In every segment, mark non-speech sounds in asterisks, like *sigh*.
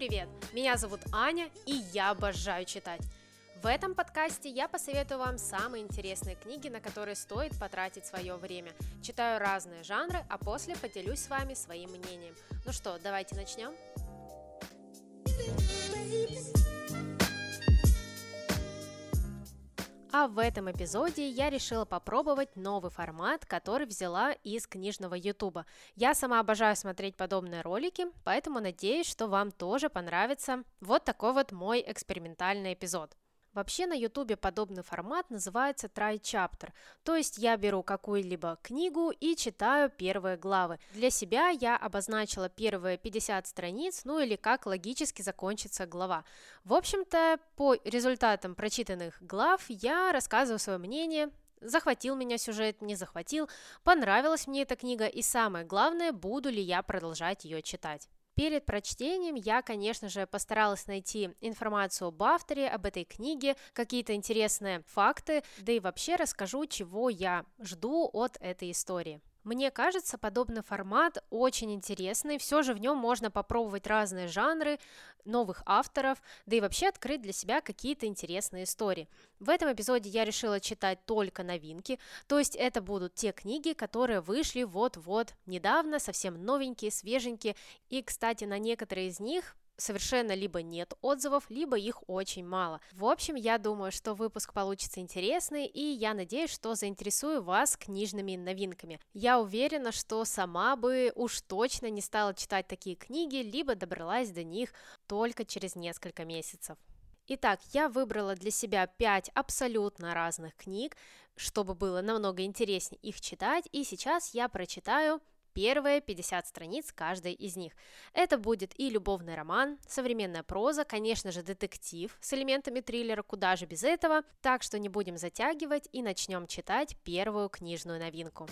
привет! Меня зовут Аня, и я обожаю читать. В этом подкасте я посоветую вам самые интересные книги, на которые стоит потратить свое время. Читаю разные жанры, а после поделюсь с вами своим мнением. Ну что, давайте начнем? А в этом эпизоде я решила попробовать новый формат, который взяла из книжного ютуба. Я сама обожаю смотреть подобные ролики, поэтому надеюсь, что вам тоже понравится вот такой вот мой экспериментальный эпизод. Вообще на ютубе подобный формат называется try chapter, то есть я беру какую-либо книгу и читаю первые главы. Для себя я обозначила первые 50 страниц, ну или как логически закончится глава. В общем-то, по результатам прочитанных глав я рассказываю свое мнение, захватил меня сюжет, не захватил, понравилась мне эта книга и самое главное, буду ли я продолжать ее читать. Перед прочтением я, конечно же, постаралась найти информацию об авторе, об этой книге, какие-то интересные факты, да и вообще расскажу, чего я жду от этой истории. Мне кажется, подобный формат очень интересный, все же в нем можно попробовать разные жанры, новых авторов, да и вообще открыть для себя какие-то интересные истории. В этом эпизоде я решила читать только новинки, то есть это будут те книги, которые вышли вот-вот недавно, совсем новенькие, свеженькие, и, кстати, на некоторые из них совершенно либо нет отзывов, либо их очень мало. В общем, я думаю, что выпуск получится интересный, и я надеюсь, что заинтересую вас книжными новинками. Я уверена, что сама бы уж точно не стала читать такие книги, либо добралась до них только через несколько месяцев. Итак, я выбрала для себя 5 абсолютно разных книг, чтобы было намного интереснее их читать, и сейчас я прочитаю первые 50 страниц каждой из них. Это будет и любовный роман, современная проза, конечно же, детектив с элементами триллера, куда же без этого, так что не будем затягивать и начнем читать первую книжную новинку.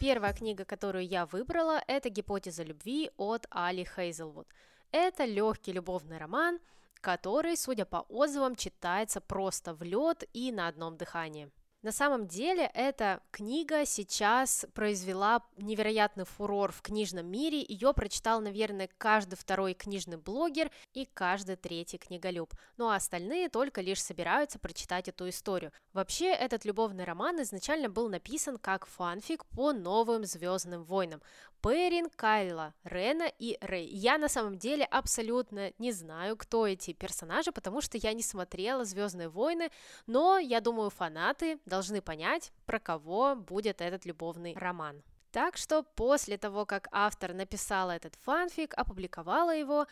Первая книга, которую я выбрала, это «Гипотеза любви» от Али Хейзелвуд. Это легкий любовный роман, который, судя по отзывам, читается просто в лед и на одном дыхании. На самом деле эта книга сейчас произвела невероятный фурор в книжном мире. Ее прочитал, наверное, каждый второй книжный блогер и каждый третий книголюб. Ну а остальные только лишь собираются прочитать эту историю. Вообще, этот любовный роман изначально был написан как фанфик по новым Звездным войнам. Перин, Кайла, Рена и Рэй. Я на самом деле абсолютно не знаю, кто эти персонажи, потому что я не смотрела Звездные войны, но я думаю, фанаты должны понять, про кого будет этот любовный роман. Так что после того, как автор написала этот фанфик, опубликовала его,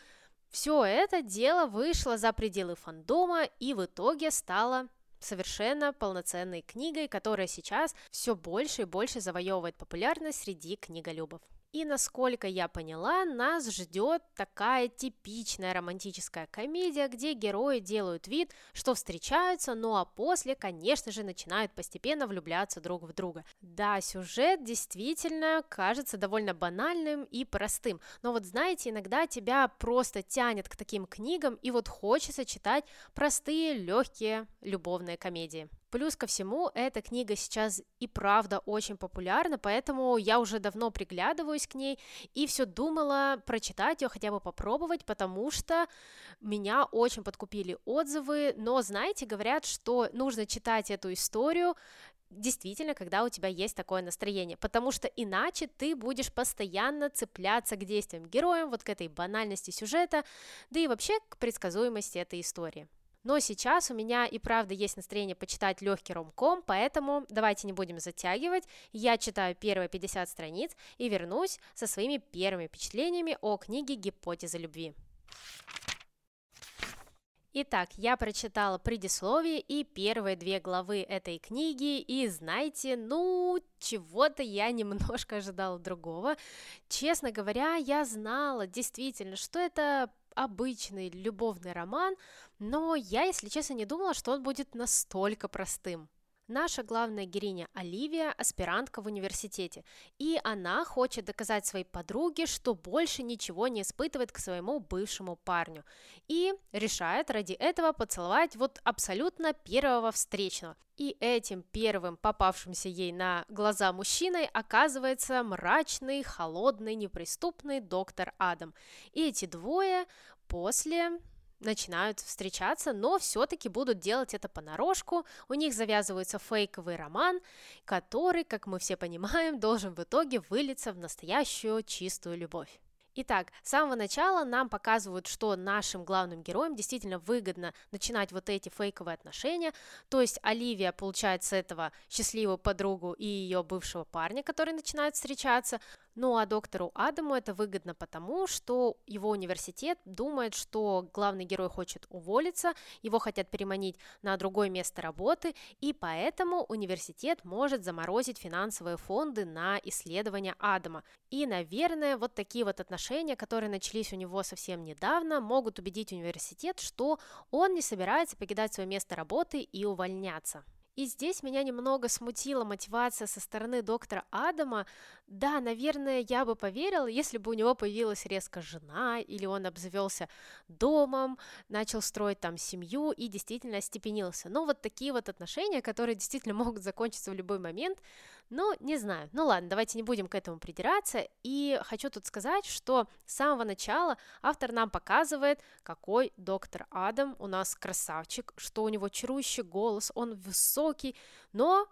все это дело вышло за пределы фандома и в итоге стало совершенно полноценной книгой, которая сейчас все больше и больше завоевывает популярность среди книголюбов. И насколько я поняла, нас ждет такая типичная романтическая комедия, где герои делают вид, что встречаются, ну а после, конечно же, начинают постепенно влюбляться друг в друга. Да, сюжет действительно кажется довольно банальным и простым, но вот знаете, иногда тебя просто тянет к таким книгам, и вот хочется читать простые, легкие любовные комедии. Плюс ко всему, эта книга сейчас и правда очень популярна, поэтому я уже давно приглядываюсь к ней и все думала прочитать ее, хотя бы попробовать, потому что меня очень подкупили отзывы, но, знаете, говорят, что нужно читать эту историю действительно, когда у тебя есть такое настроение, потому что иначе ты будешь постоянно цепляться к действиям героям, вот к этой банальности сюжета, да и вообще к предсказуемости этой истории. Но сейчас у меня и правда есть настроение почитать легкий ромком, поэтому давайте не будем затягивать. Я читаю первые 50 страниц и вернусь со своими первыми впечатлениями о книге «Гипотеза любви». Итак, я прочитала предисловие и первые две главы этой книги, и знаете, ну, чего-то я *laughs* немножко ожидала другого. Честно говоря, я знала действительно, что это обычный любовный роман, но я, если честно, не думала, что он будет настолько простым. Наша главная героиня Оливия – аспирантка в университете, и она хочет доказать своей подруге, что больше ничего не испытывает к своему бывшему парню, и решает ради этого поцеловать вот абсолютно первого встречного. И этим первым попавшимся ей на глаза мужчиной оказывается мрачный, холодный, неприступный доктор Адам. И эти двое после начинают встречаться, но все-таки будут делать это понарошку. У них завязывается фейковый роман, который, как мы все понимаем, *laughs* должен в итоге вылиться в настоящую чистую любовь. Итак, с самого начала нам показывают, что нашим главным героям действительно выгодно начинать вот эти фейковые отношения, то есть Оливия получает с этого счастливую подругу и ее бывшего парня, которые начинают встречаться, ну а доктору Адаму это выгодно потому, что его университет думает, что главный герой хочет уволиться, его хотят переманить на другое место работы, и поэтому университет может заморозить финансовые фонды на исследования Адама. И, наверное, вот такие вот отношения, которые начались у него совсем недавно, могут убедить университет, что он не собирается покидать свое место работы и увольняться. И здесь меня немного смутила мотивация со стороны доктора Адама. Да, наверное, я бы поверила, если бы у него появилась резко жена, или он обзавелся домом, начал строить там семью и действительно остепенился. Но вот такие вот отношения, которые действительно *laughs* могут закончиться в любой момент, ну, не знаю. Ну ладно, давайте не будем к этому придираться. И хочу тут сказать, что с самого начала автор нам показывает, какой доктор Адам у нас красавчик, что у него чарующий голос, он высокий, но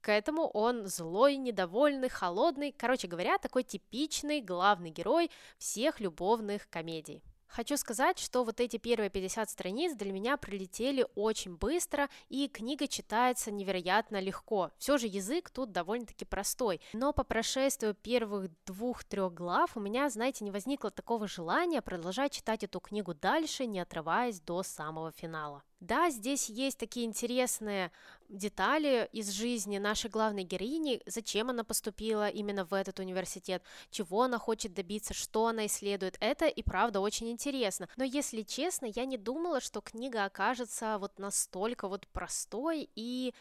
к этому он злой, недовольный, холодный, короче говоря, такой типичный главный герой всех любовных комедий. Хочу сказать, что вот эти первые 50 страниц для меня прилетели очень быстро, и книга читается невероятно легко. Все же язык тут довольно-таки простой. Но по прошествию первых двух-трех глав у меня, знаете, не возникло такого желания продолжать читать эту книгу дальше, не отрываясь до самого финала. Да, здесь есть такие интересные детали из жизни нашей главной героини, зачем она поступила именно в этот университет, чего она хочет добиться, что она исследует. Это и правда очень интересно. Но если честно, я не думала, что книга окажется вот настолько вот простой и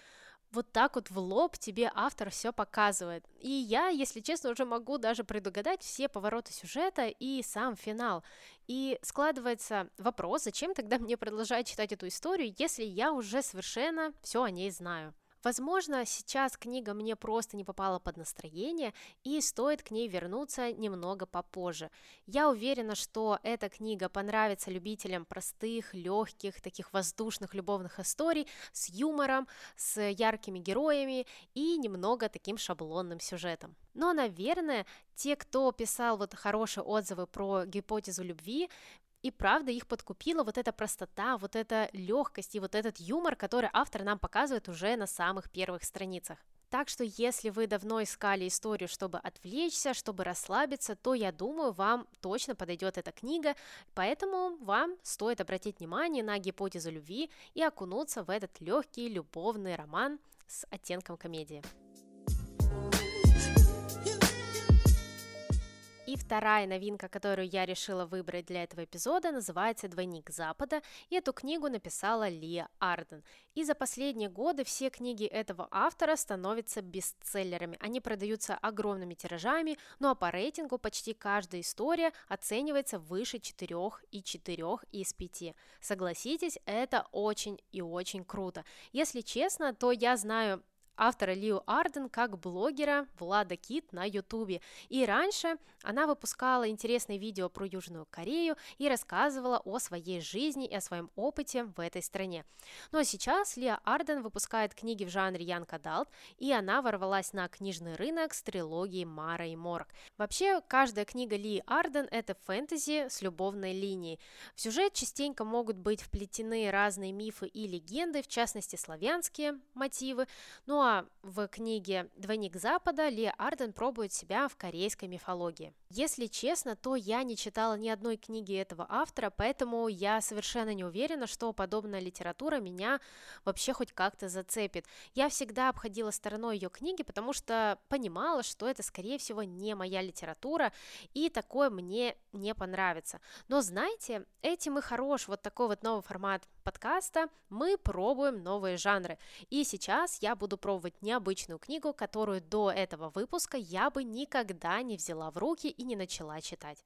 вот так вот в лоб тебе автор все показывает. И я, если честно, уже могу даже предугадать все повороты сюжета и сам финал. И складывается вопрос, зачем тогда мне *laughs* продолжать читать эту историю, если я уже совершенно все о ней знаю. Возможно, сейчас книга мне просто не попала под настроение, и стоит к ней вернуться немного попозже. Я уверена, что эта книга понравится любителям простых, легких, таких воздушных любовных историй с юмором, с яркими героями и немного таким шаблонным сюжетом. Но, наверное, те, кто писал вот хорошие отзывы про гипотезу любви, и правда их подкупила вот эта простота, вот эта легкость и вот этот юмор, который автор нам показывает уже на самых первых страницах. Так что если вы давно искали историю, чтобы отвлечься, чтобы расслабиться, то я думаю, вам точно подойдет эта книга, поэтому вам стоит обратить внимание на гипотезу любви и окунуться в этот легкий любовный роман с оттенком комедии. И вторая новинка, которую я решила выбрать для этого эпизода, называется «Двойник Запада», и эту книгу написала Лия Арден. И за последние годы все книги этого автора становятся бестселлерами. Они продаются огромными тиражами, ну а по рейтингу почти каждая история оценивается выше 4 и 4 из 5. Согласитесь, это очень и очень круто. Если честно, то я знаю автора Лиу Арден как блогера Влада Кит на ютубе. И раньше она выпускала интересные видео про Южную Корею и рассказывала о своей жизни и о своем опыте в этой стране. А сейчас Лиа Арден выпускает книги в жанре young adult, и она ворвалась на книжный рынок с трилогией Мара и Морок. Вообще, каждая книга Лии Арден – это фэнтези с любовной линией. В сюжет частенько могут быть вплетены разные мифы и легенды, в частности, славянские мотивы, ну а в книге «Двойник Запада» Лия Арден пробует себя в корейской мифологии. Если честно, то я не читала ни одной книги этого автора, поэтому я совершенно не уверена, что подобная литература меня вообще хоть как-то зацепит. Я всегда обходила стороной ее книги, потому что понимала, что это, скорее всего, не моя литература, и такое мне не понравится. Но знаете, этим и хорош вот такой вот новый формат подкаста. Мы пробуем новые жанры. И сейчас я буду пробовать необычную книгу, которую до этого выпуска я бы никогда не взяла в руки и не начала читать.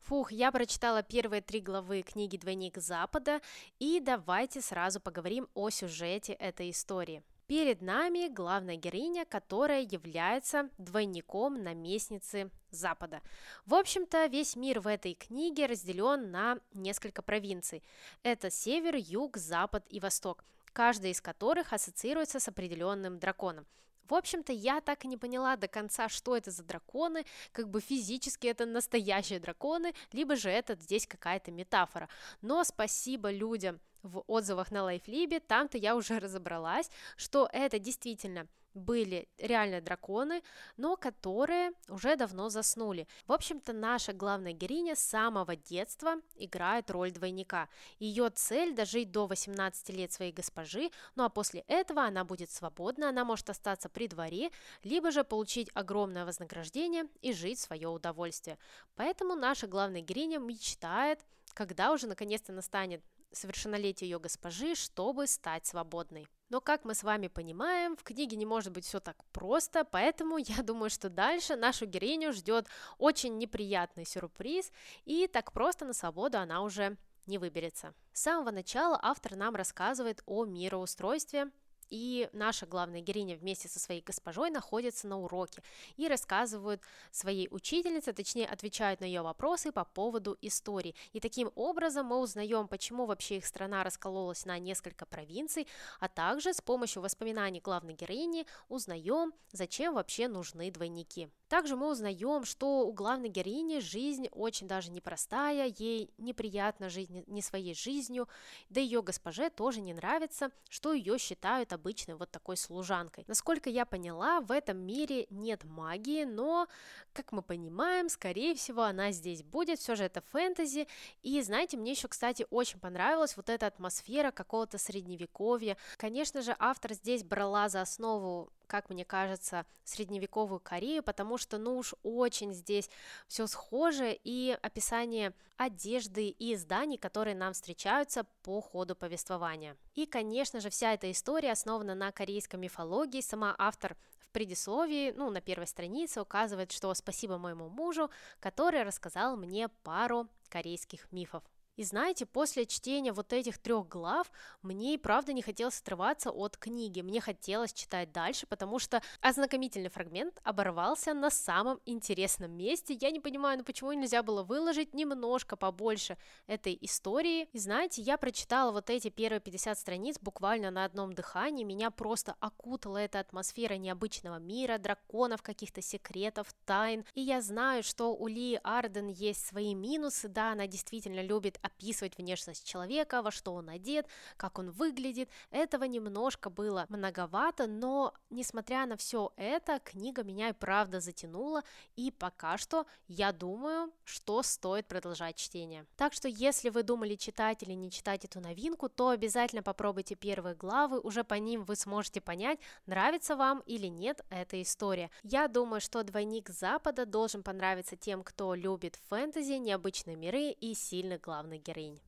Фух, я прочитала первые три главы книги «Двойник Запада», и давайте сразу поговорим о сюжете этой истории. Перед нами главная героиня, которая является двойником наместницы Запада. В общем-то, весь мир в этой книге разделен на несколько провинций. Это север, юг, запад и восток, каждая из которых ассоциируется с определенным драконом. В общем-то, я так и не поняла до конца, что это за драконы, как бы физически это настоящие драконы, либо же это здесь какая-то метафора. Но спасибо людям в отзывах на Лайфлибе, там-то я уже *laughs* разобралась, что это действительно были реально драконы, но которые уже давно заснули. В общем-то, наша главная героиня с самого детства играет роль двойника. Ее цель – дожить до 18 лет своей госпожи, ну а после этого она будет свободна, она может остаться при дворе, либо же получить огромное вознаграждение и жить в свое удовольствие. Поэтому наша главная героиня мечтает, когда уже наконец-то настанет совершеннолетие ее госпожи, чтобы стать свободной. Но, как мы с вами понимаем, в книге не может быть все так просто, поэтому *laughs* я думаю, что дальше нашу героиню ждет очень неприятный сюрприз, и так просто на свободу она уже не выберется. С самого начала автор нам рассказывает о мироустройстве, и наша главная героиня вместе со своей госпожой находятся на уроке и рассказывают своей учительнице, точнее отвечают на ее вопросы по поводу истории. И таким образом мы узнаем, почему вообще их страна раскололась на несколько провинций, а также с помощью воспоминаний главной героини узнаем, зачем вообще нужны двойники. Также мы узнаем, что у главной героини жизнь очень даже непростая, ей неприятно жить не своей жизнью, да ее госпоже тоже не нравится, что ее считают обычной вот такой служанкой. Насколько я поняла, в этом мире нет магии, но, как мы понимаем, скорее всего, она здесь будет, все же это фэнтези, и знаете, мне еще, кстати, очень понравилась вот эта атмосфера какого-то средневековья. Конечно же, автор здесь брала за основу как мне кажется, средневековую Корею, потому что, ну уж очень здесь все схоже, и описание одежды и зданий, которые нам встречаются по ходу повествования. И, конечно же, вся эта история основана на корейской мифологии, сама автор в предисловии, ну, на первой странице указывает, что спасибо моему мужу, который рассказал мне пару корейских мифов. И знаете, после чтения вот этих трех глав мне и правда не хотелось отрываться от книги, мне хотелось читать дальше, потому что ознакомительный фрагмент оборвался на самом интересном месте. Я не понимаю, ну почему нельзя было выложить немножко побольше этой истории. И знаете, я прочитала вот эти первые 50 страниц буквально на одном дыхании, меня просто окутала эта атмосфера необычного мира, драконов, каких-то секретов, тайн. И я знаю, что у Ли Арден есть свои минусы, да, она действительно любит описывать внешность человека, во что он одет, как он выглядит. Этого немножко было многовато, но несмотря на все это, книга меня и правда затянула, и пока что я думаю, что стоит продолжать чтение. Так что если вы думали читать или не читать эту новинку, то обязательно попробуйте первые главы, уже по ним вы сможете понять, нравится вам или нет эта история. Я думаю, что «Двойник Запада» должен понравиться тем, кто любит фэнтези, необычные миры и сильных главных главных героинь.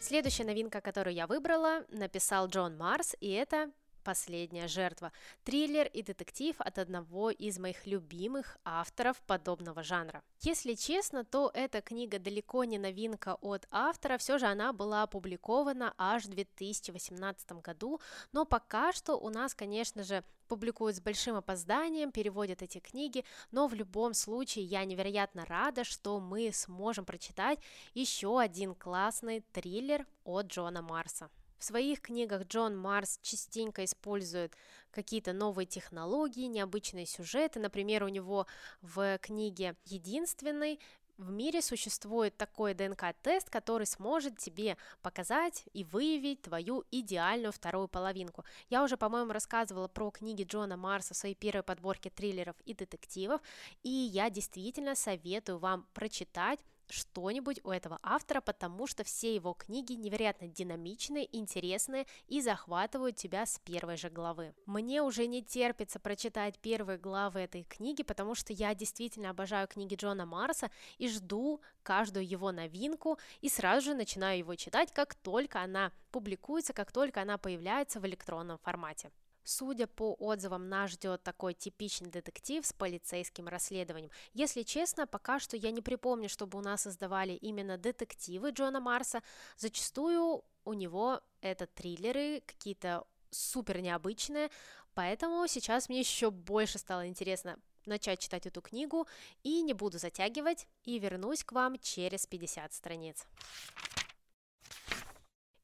Следующая новинка, которую я выбрала, написал Джон Марс, и это «Последняя жертва» – триллер и детектив от одного из моих любимых авторов подобного жанра. Если честно, то эта книга далеко не новинка от автора, все же она была опубликована аж в 2018 году, но пока что у нас, конечно же, публикуют с большим опозданием, переводят эти книги, но в любом случае я невероятно рада, что мы сможем прочитать еще один классный триллер от Джона Марса. В своих книгах Джон Марс частенько использует какие-то новые технологии, необычные сюжеты. Например, у него в книге «Единственный» В мире существует такой ДНК-тест, который сможет тебе показать и выявить твою идеальную вторую половинку. Я уже, по-моему, рассказывала про книги Джона Марса в своей первой подборке триллеров и детективов, и я действительно советую вам прочитать что-нибудь у этого автора, потому что все его книги невероятно динамичные, интересные и захватывают тебя с первой же главы. Мне уже не терпится прочитать первые главы этой книги, потому что я действительно обожаю книги Джона Марса и жду каждую его новинку и сразу же начинаю его читать, как только она публикуется, как только она появляется в электронном формате. Судя по отзывам, нас ждет такой типичный детектив с полицейским расследованием. Если честно, пока что я не припомню, чтобы у нас создавали именно детективы Джона Марса. Зачастую у него это триллеры, какие-то супер необычные, поэтому сейчас мне еще больше стало интересно начать читать эту книгу и не буду затягивать и вернусь к вам через 50 страниц.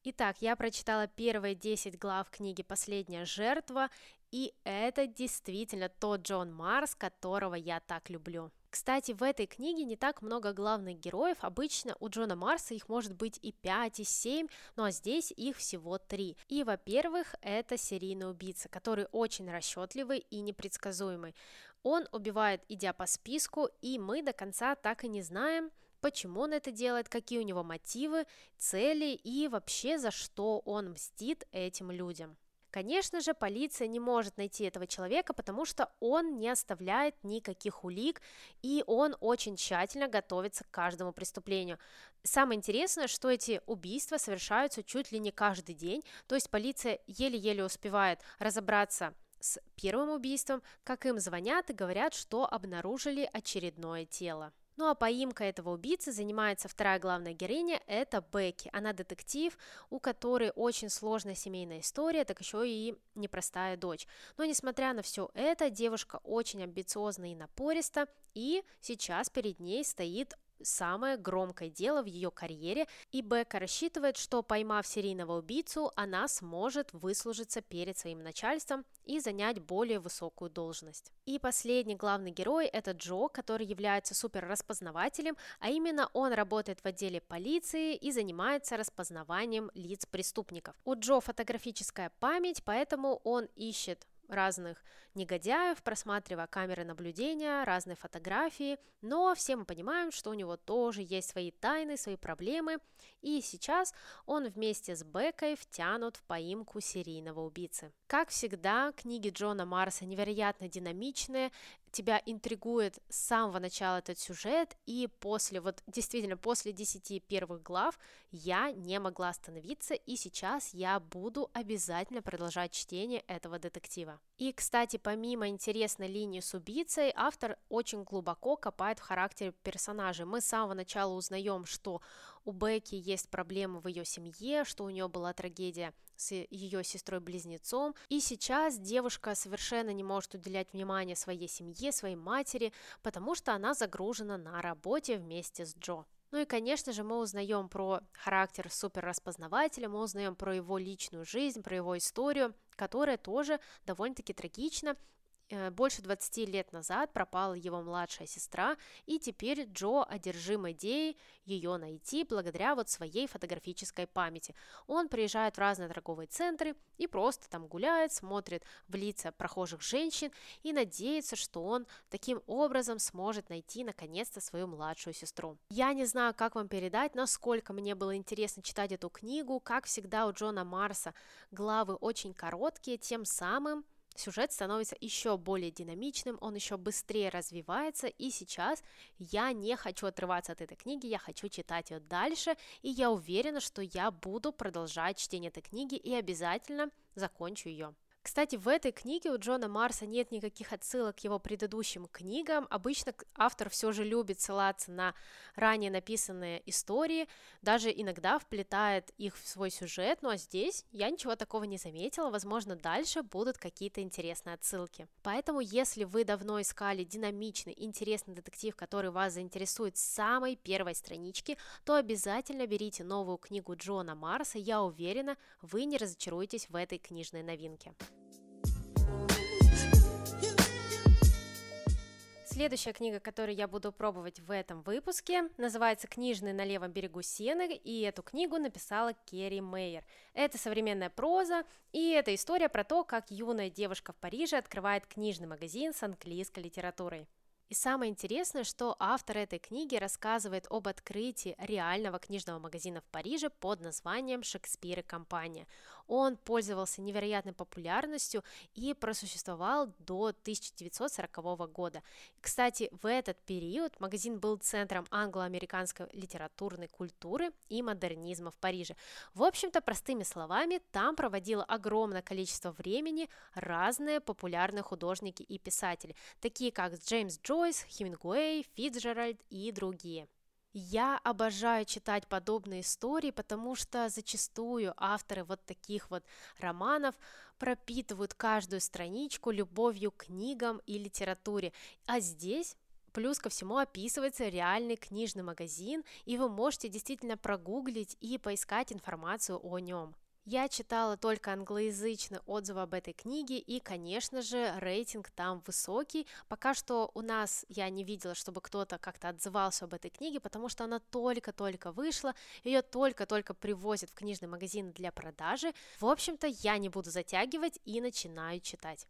Итак, я прочитала первые 10 глав книги «Последняя жертва», и это действительно тот Джон Марс, которого я так люблю. Кстати, в этой книге не так много главных героев, обычно у Джона Марса их может быть и 5, и 7, но здесь их всего 3. И, во-первых, это серийный убийца, который очень расчетливый и непредсказуемый. Он убивает, идя по списку, и мы до конца так и не знаем, почему он это делает, какие у него мотивы, цели и вообще за что он мстит этим людям. Конечно же, полиция не может найти этого человека, потому что он не оставляет никаких улик, и он очень тщательно готовится к каждому преступлению. Самое интересное, что эти убийства совершаются чуть ли не каждый день, то есть полиция еле-еле успевает разобраться с первым убийством, как им звонят и говорят, что обнаружили очередное тело. Ну а поимкой этого убийцы занимается вторая главная героиня, это Бекки. Она детектив, у которой очень сложная семейная история, так еще и непростая дочь. Но несмотря на все это, девушка очень амбициозна и напориста, и сейчас перед ней стоит самое громкое дело в ее карьере, и Бека рассчитывает, что поймав серийного убийцу, она сможет выслужиться перед своим начальством и занять более высокую должность. И последний главный герой – это Джо, который является супер распознавателем, а именно он работает в отделе полиции и занимается распознаванием лиц преступников. У Джо фотографическая память, поэтому он ищет разных негодяев, просматривая камеры наблюдения, разные фотографии, но все мы понимаем, что у него тоже есть свои тайны, свои проблемы, и сейчас он вместе с Бекой втянут в поимку серийного убийцы. Как всегда, книги Джона Марса невероятно динамичные, тебя интригует с самого начала этот сюжет, и после, вот действительно, после 10 первых глав я не могла остановиться, и сейчас я буду обязательно продолжать чтение этого детектива. И, кстати, помимо интересной линии с убийцей, автор очень глубоко копает в характере персонажей. Мы с самого начала узнаем, что у Бекки есть проблемы в ее семье, что у нее была трагедия с ее сестрой-близнецом. И сейчас девушка совершенно не может уделять внимание своей семье, своей матери, потому что она загружена на работе вместе с Джо. Ну и, конечно же, мы узнаем про характер суперраспознавателя, мы узнаем про его личную жизнь, про его историю, которая тоже довольно-таки трагична больше 20 лет назад пропала его младшая сестра, и теперь Джо одержим идеей ее найти благодаря вот своей фотографической памяти. Он приезжает в разные торговые центры и просто там гуляет, смотрит в лица прохожих женщин и надеется, что он таким образом сможет найти наконец-то свою младшую сестру. Я не знаю, как вам передать, насколько мне было интересно читать эту книгу. Как всегда у Джона Марса главы очень короткие, тем самым сюжет становится еще более динамичным, он еще быстрее развивается, и сейчас я не хочу отрываться от этой книги, я хочу читать ее дальше, и я уверена, что я буду продолжать чтение этой книги и обязательно закончу ее. Кстати, в этой книге у Джона Марса нет никаких отсылок к его предыдущим книгам. Обычно автор все же любит ссылаться на ранее написанные истории, даже иногда вплетает их в свой сюжет, ну а здесь я ничего такого не заметила, возможно, дальше будут какие-то интересные отсылки. Поэтому, если вы давно искали динамичный, интересный детектив, который вас заинтересует с самой первой странички, то обязательно берите новую книгу Джона Марса, я уверена, вы не разочаруетесь в этой книжной новинке. Следующая книга, которую я буду пробовать в этом выпуске, называется «Книжный на левом берегу Сены», и эту книгу написала Керри Мейер. Это современная проза, и это история про то, как юная девушка в Париже открывает книжный магазин с английской литературой. И самое интересное, что автор этой книги рассказывает об открытии реального книжного магазина в Париже под названием «Шекспир и компания». Он пользовался невероятной популярностью и просуществовал до 1940 года. Кстати, в этот период магазин был центром англо-американской литературной культуры и модернизма в Париже. В общем-то, простыми словами, там проводило огромное количество времени разные популярные художники и писатели, такие как Джеймс Джойс, Хемингуэй, Фитджеральд и другие. Я обожаю читать подобные истории, потому что зачастую авторы вот таких вот романов пропитывают каждую страничку любовью к книгам и литературе. А здесь Плюс ко всему описывается реальный книжный магазин, и вы можете действительно прогуглить и поискать информацию о нем. Я читала только англоязычные отзывы об этой книге, и, конечно же, рейтинг там высокий. Пока что у нас я не видела, чтобы кто-то как-то отзывался об этой книге, потому что она только-только вышла, ее только-только привозят в книжный магазин для продажи. В общем-то, я не буду затягивать и начинаю читать.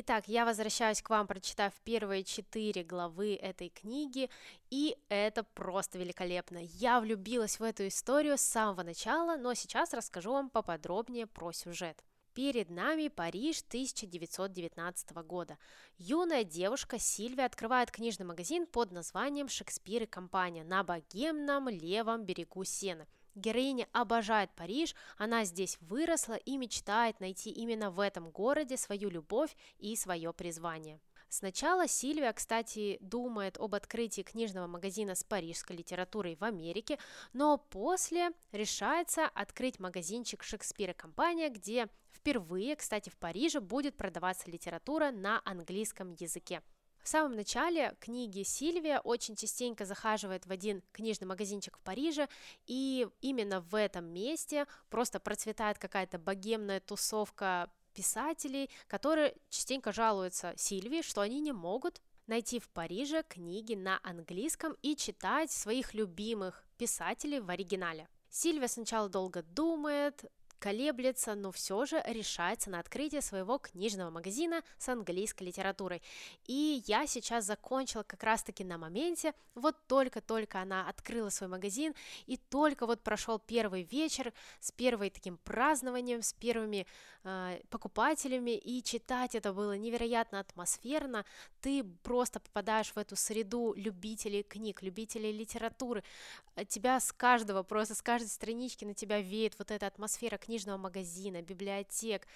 Итак, я возвращаюсь к вам, прочитав первые четыре главы этой книги, и это просто великолепно. Я влюбилась в эту историю с самого начала, но сейчас расскажу вам поподробнее про сюжет. Перед нами Париж 1919 года. Юная девушка Сильвия открывает книжный магазин под названием «Шекспир и компания» на богемном левом берегу Сены – Героиня обожает Париж, она здесь выросла и мечтает найти именно в этом городе свою любовь и свое призвание. Сначала Сильвия, кстати, думает об открытии книжного магазина с парижской литературой в Америке, но после решается открыть магазинчик Шекспира компания, где впервые, кстати, в Париже будет продаваться литература на английском языке. В самом начале книги Сильвия очень частенько захаживает в один книжный магазинчик в Париже, и именно в этом месте просто процветает какая-то богемная тусовка писателей, которые частенько жалуются Сильвии, что они не могут найти в Париже книги на английском и читать своих любимых писателей в оригинале. Сильвия сначала долго думает, колеблется, но все же решается на открытие своего книжного магазина с английской литературой. И я сейчас закончила как раз-таки на моменте, вот только-только она открыла свой магазин, и только вот прошел первый вечер с первым таким празднованием, с первыми э, покупателями, и читать это было невероятно атмосферно. Ты просто попадаешь в эту среду любителей книг, любителей литературы. Тебя с каждого, просто с каждой странички на тебя веет вот эта атмосфера книжного магазина, библиотек.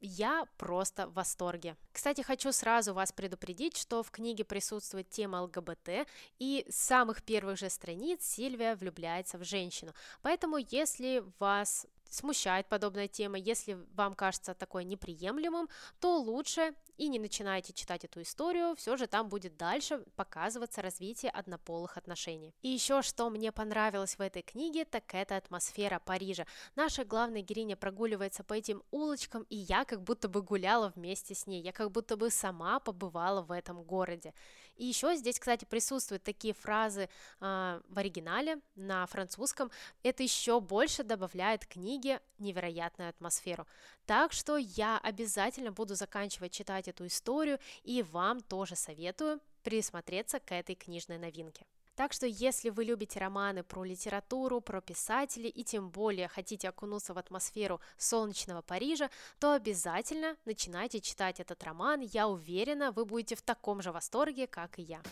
Я просто в восторге. Кстати, хочу сразу вас предупредить, что в книге присутствует тема ЛГБТ, и с самых первых же страниц Сильвия влюбляется в женщину. Поэтому, если вас смущает подобная тема, если вам кажется такое неприемлемым, то лучше и не начинайте читать эту историю, все же там будет дальше показываться развитие однополых отношений. И еще что мне понравилось в этой книге, так это атмосфера Парижа. Наша главная героиня прогуливается по этим улочкам, и я как будто бы гуляла вместе с ней, я как будто бы сама побывала в этом городе. И еще здесь, кстати, присутствуют такие фразы э, в оригинале на французском. Это еще больше добавляет книге невероятную атмосферу. Так что я обязательно буду заканчивать читать эту историю, и вам тоже советую присмотреться к этой книжной новинке. Так что если вы любите романы про литературу, про писателей и тем более хотите окунуться в атмосферу солнечного Парижа, то обязательно начинайте читать этот роман. Я уверена, вы будете в таком же восторге, как и я.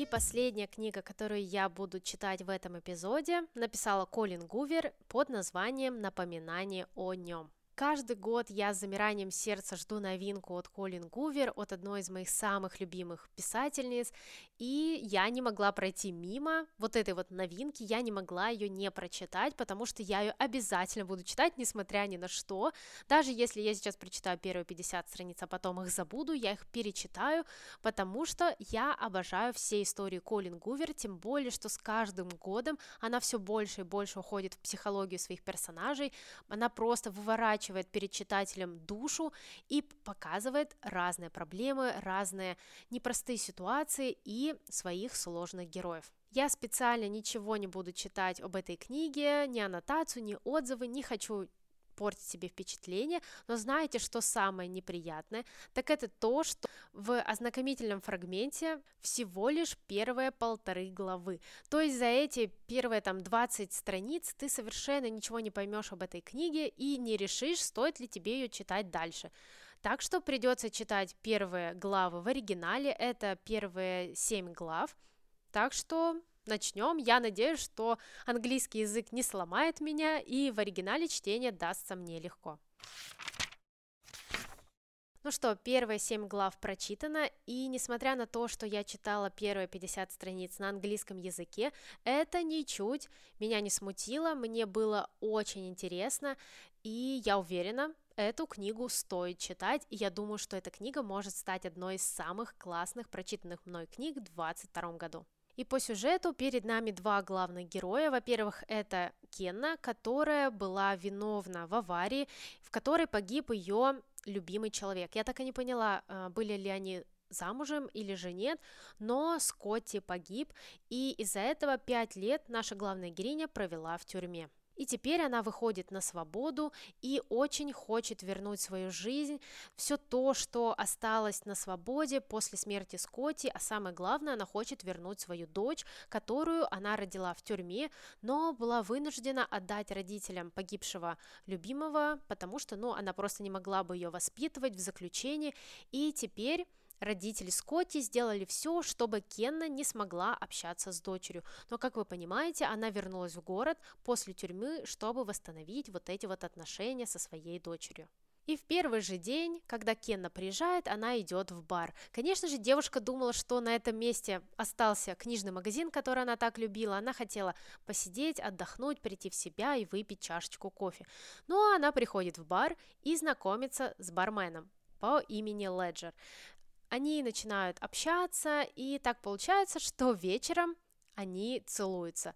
И последняя книга, которую я буду читать в этом эпизоде, написала Колин Гувер под названием «Напоминание о нем». Каждый год я с замиранием сердца жду новинку от Колин Гувер, от одной из моих самых любимых писательниц, и я не могла пройти мимо вот этой вот новинки, я не могла ее не прочитать, потому что я ее обязательно буду читать, несмотря ни на что, даже если я сейчас прочитаю первые 50 страниц, а потом их забуду, я их перечитаю, потому что я обожаю все истории Колин Гувер, тем более, что с каждым годом она все больше и больше уходит в психологию своих персонажей, она просто выворачивает выворачивает перед читателем душу и показывает разные проблемы, разные непростые ситуации и своих сложных героев. Я специально ничего не буду читать об этой книге, ни аннотацию, ни отзывы, не хочу портить себе впечатление, но знаете, что самое неприятное? Так это то, что в ознакомительном фрагменте всего лишь первые полторы главы. То есть за эти первые там 20 страниц ты совершенно ничего не поймешь об этой книге и не решишь, стоит ли тебе ее читать дальше. Так что придется читать первые главы в оригинале, это первые 7 глав. Так что начнем. Я надеюсь, что английский язык не сломает меня, и в оригинале чтение дастся мне легко. Ну что, первые семь глав прочитано, и несмотря на то, что я читала первые 50 страниц на английском языке, это ничуть меня не смутило, мне было очень интересно, и я уверена, эту книгу стоит читать, и я думаю, что эта книга может стать одной из самых классных прочитанных мной книг в 2022 году. И по сюжету перед нами два главных героя. Во-первых, это Кенна, которая была виновна в аварии, в которой погиб ее любимый человек. Я так и не поняла, а, были ли они замужем или же нет, но Скотти погиб, и из-за этого пять лет наша главная героиня провела в тюрьме. И теперь она выходит на свободу и очень хочет вернуть свою жизнь, все то, что осталось на свободе после смерти Скотти, а самое главное, она хочет вернуть свою дочь, которую она родила в тюрьме, но была вынуждена отдать родителям погибшего любимого, потому что, ну, она просто не могла бы ее воспитывать в заключении, и теперь Родители Скотти сделали все, чтобы Кенна не смогла общаться с дочерью, но, как вы понимаете, она вернулась в город после тюрьмы, чтобы восстановить вот эти вот отношения со своей дочерью. И в первый же день, когда Кенна приезжает, она идет в бар. Конечно же, девушка думала, что на этом месте остался книжный магазин, который она так любила. Она хотела посидеть, отдохнуть, прийти в себя и выпить чашечку кофе. Но она приходит в бар и знакомится с барменом по имени Леджер. Они начинают общаться, и так получается, что вечером они целуются.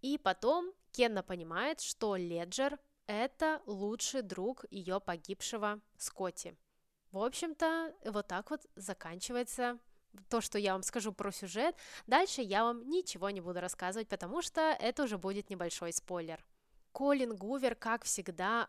И потом Кенна понимает, что Леджер – это лучший друг ее погибшего Скотти. В общем-то, вот так вот заканчивается то, что я вам скажу про сюжет. Дальше я вам ничего не буду рассказывать, потому что это уже будет небольшой спойлер. Колин Гувер, как всегда,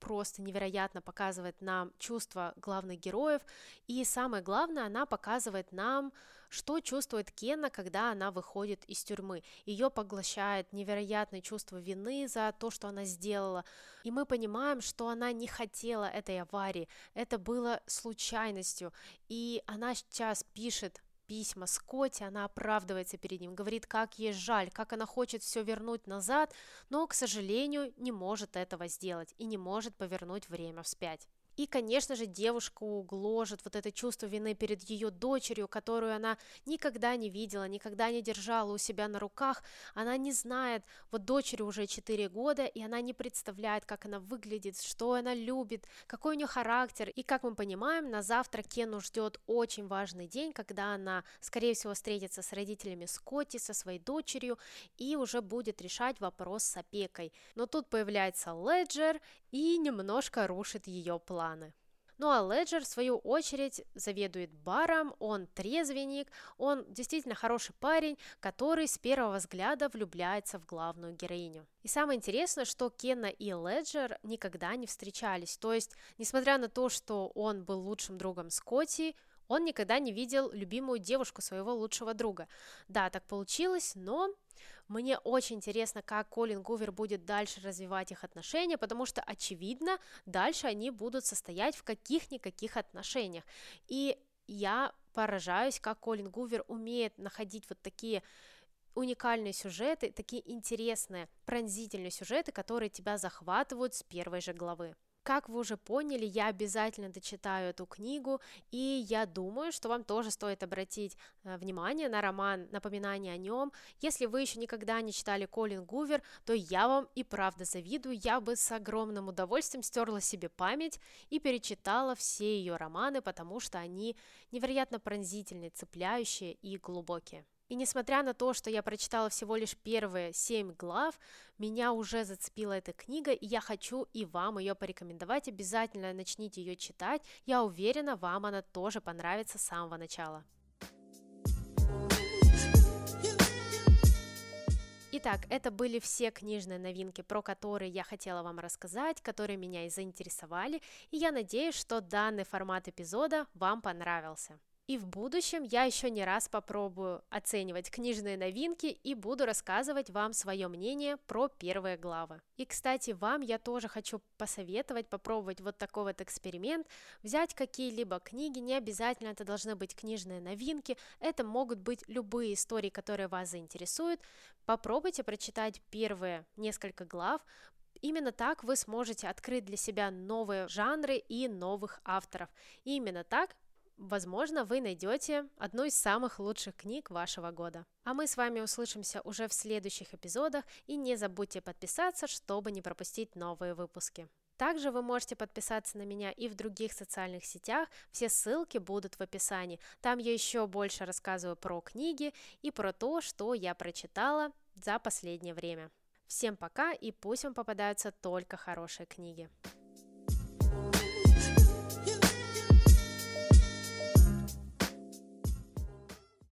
просто невероятно показывает нам чувства главных героев, и самое главное, она показывает нам, что чувствует Кенна, когда она выходит из тюрьмы. Ее поглощает невероятное чувство вины за то, что она сделала, и мы понимаем, что она не хотела этой аварии, это было случайностью, и она сейчас пишет письма Скотти, она оправдывается перед ним, говорит, как ей жаль, как она хочет все вернуть назад, но, к сожалению, не может этого сделать и не может повернуть время вспять. И, конечно же, девушку гложет вот это чувство вины перед ее дочерью, которую она никогда не видела, никогда не держала у себя на руках. Она не знает, вот дочери уже 4 года, и она не представляет, как она выглядит, что она любит, какой у нее характер. И, как мы понимаем, на завтра Кену ждет очень важный день, когда она, скорее всего, встретится с родителями Скотти, со своей дочерью, и уже будет решать вопрос с опекой. Но тут появляется Леджер и немножко рушит ее планы. Ну а Леджер, в свою очередь, заведует баром, он трезвенник, он действительно хороший парень, который с первого взгляда влюбляется в главную героиню. И самое интересное, что Кенна и Леджер никогда не встречались, то есть, несмотря на то, что он был лучшим другом Скотти, он никогда не видел любимую девушку своего лучшего друга. Да, так получилось, но мне очень интересно, как Колин Гувер будет дальше развивать их отношения, потому что, очевидно, дальше они будут состоять в каких-никаких отношениях. И я поражаюсь, как Колин Гувер умеет находить вот такие уникальные сюжеты, такие интересные, пронзительные сюжеты, которые тебя захватывают с первой же главы. Как вы уже поняли, я обязательно дочитаю эту книгу, и я думаю, что вам тоже стоит обратить э, внимание на роман «Напоминание о нем». Если вы еще никогда не читали Колин Гувер, то я вам и правда завидую, я бы с огромным удовольствием стерла себе память и перечитала все ее романы, потому что они невероятно пронзительные, цепляющие и глубокие. И несмотря на то, что я прочитала всего лишь первые семь глав, меня уже зацепила эта книга, и я хочу и вам ее порекомендовать. Обязательно начните ее читать. Я уверена, вам она тоже понравится с самого начала. Итак, это были все книжные новинки, про которые я хотела вам рассказать, которые меня и заинтересовали, и я надеюсь, что данный формат эпизода вам понравился. И в будущем я еще не раз попробую оценивать книжные новинки и буду рассказывать вам свое мнение про первые главы. И, кстати, вам я тоже хочу посоветовать попробовать вот такой вот эксперимент, взять какие-либо книги, не обязательно это должны быть книжные новинки, это могут быть любые истории, которые вас заинтересуют. Попробуйте прочитать первые несколько глав, Именно так вы сможете открыть для себя новые жанры и новых авторов. И именно так Возможно, вы найдете одну из самых лучших книг вашего года. А мы с вами услышимся уже в следующих эпизодах и не забудьте подписаться, чтобы не пропустить новые выпуски. Также вы можете подписаться на меня и в других социальных сетях, все ссылки будут в описании. Там я еще больше рассказываю про книги и про то, что я прочитала за последнее время. Всем пока и пусть вам попадаются только хорошие книги.